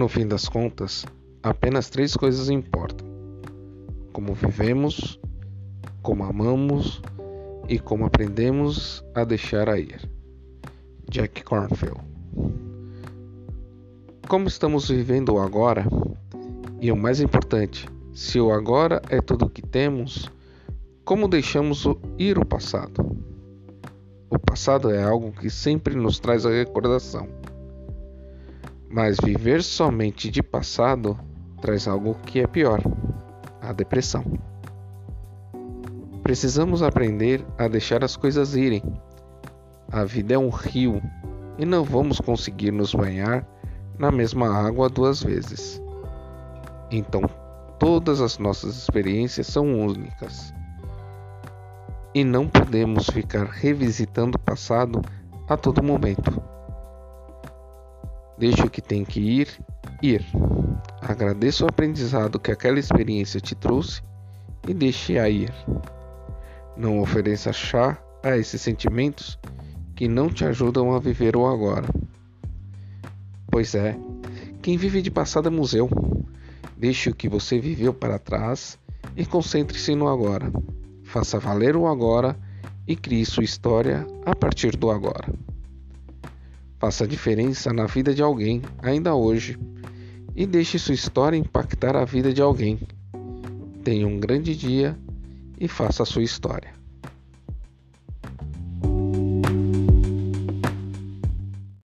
No fim das contas, apenas três coisas importam: como vivemos, como amamos e como aprendemos a deixar a ir. Jack Cornfield. Como estamos vivendo o agora? E o mais importante, se o agora é tudo o que temos, como deixamos ir o passado? O passado é algo que sempre nos traz a recordação. Mas viver somente de passado traz algo que é pior: a depressão. Precisamos aprender a deixar as coisas irem. A vida é um rio e não vamos conseguir nos banhar na mesma água duas vezes. Então, todas as nossas experiências são únicas e não podemos ficar revisitando o passado a todo momento. Deixe o que tem que ir, ir. Agradeça o aprendizado que aquela experiência te trouxe e deixe-a ir. Não ofereça chá a esses sentimentos que não te ajudam a viver o agora. Pois é, quem vive de passado é museu. Deixe o que você viveu para trás e concentre-se no agora. Faça valer o agora e crie sua história a partir do agora. Faça diferença na vida de alguém ainda hoje e deixe sua história impactar a vida de alguém. Tenha um grande dia e faça a sua história.